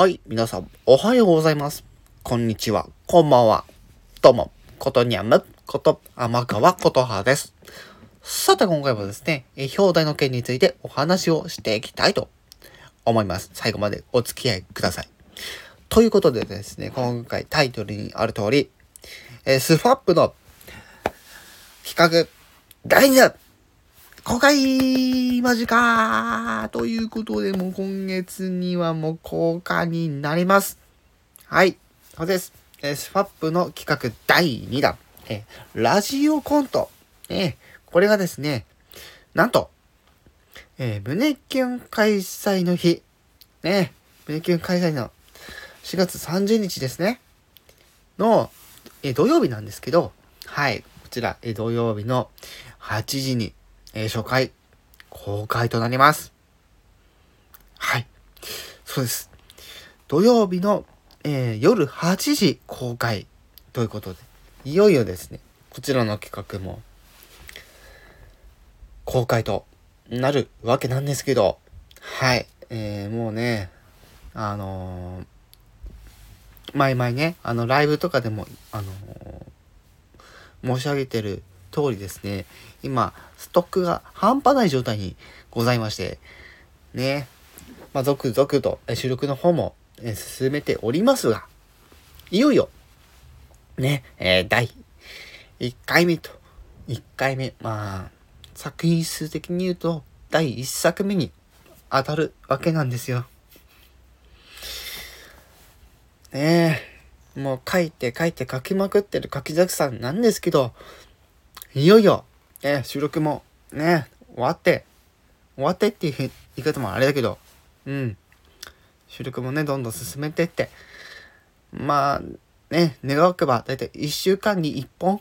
はい、皆さん、おはようございます。こんにちは、こんばんは。どうも、ことにゃむ、こと、天川ことはです。さて、今回はですね、え表題の件についてお話をしていきたいと思います。最後までお付き合いください。ということでですね、今回タイトルにある通り、えースファップの企画、第2弾公開間近ということで、もう今月にはもう公開になります。はい、そうです。えースファップの企画第2弾、えーラジオコント。えーこれがですね、なんと、えー胸キュン開催の日、ね、胸キュン開催の4月30日ですね、の、えー土曜日なんですけど、はい、こちら、えー土曜日の8時に、えー初回、公開となります。はい。そうです。土曜日の、えー夜8時公開ということで、いよいよですね、こちらの企画も、公開となるわけなんですけど、はい。えーもうね、あのー前々ね、あの、ライブとかでも、あのー申し上げてる通りですね、今、ストックが半端ない状態にございまして、ね、まあ、続々と収録の方も進めておりますが、いよいよ、ね、えー第1回目と、1回目、まあ、作品数的に言うと、第1作目に当たるわけなんですよ。ね。え、もう書いて書いて書きまくってる書き崎さんなんですけど、いよいよ、ね、収録もね、終わって、終わってっていう言い方もあれだけど、うん。収録もね、どんどん進めてって、まあ、ね、願わくば、だいたい1週間に1本。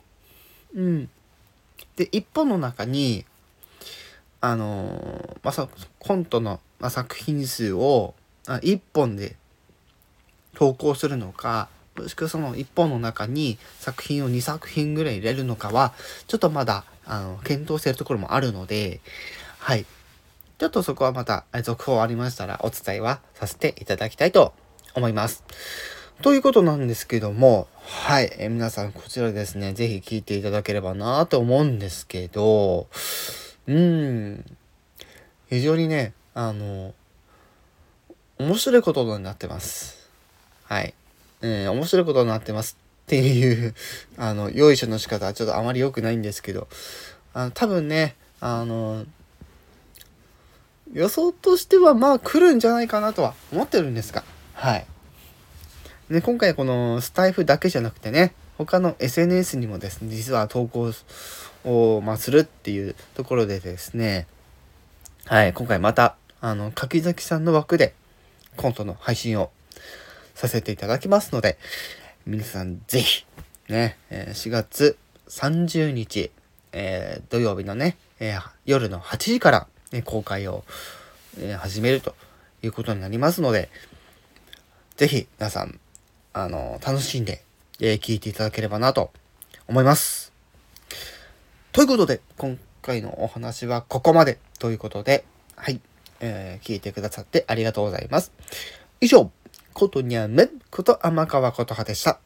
うん。で、1本の中に、あのーまあ、そコントの、まあ、作品数を、あ1本で投稿するのか、もしくはその1本の中に作品を2作品ぐらい入れるのかは、ちょっとまだ、あの、検討してるところもあるので、はい。ちょっとそこはまた、続報ありましたらお伝えはさせていただきたいと思います。ということなんですけども、はい。え皆さんこちらですね、ぜひ聞いていただければなと思うんですけど、うん。非常にね、あの、面白いことになってます。はい。えー面白いことになってますっていう、あの、用意書の仕方はちょっとあまり良くないんですけど、あの多分ね、あの、予想としてはまあ来るんじゃないかなとは思ってるんですが、はい。ね、今回このスタイフだけじゃなくてね、他の SNS にもですね、実は投稿を、まあ、するっていうところでですね、はい、今回また、あの、柿崎さんの枠でコントの配信をさせていただきますので、皆さんぜひ、ね、4月30日、えー土曜日のね、えー夜の8時から、ね、公開を、えー始めるということになりますので、ぜひ皆さん、あの、楽しんで、え聞いていただければなと思います。ということで、今回のお話はここまでということで、はい、え聞いてくださってありがとうございます。以上、ことにゃむこと天川琴葉でした。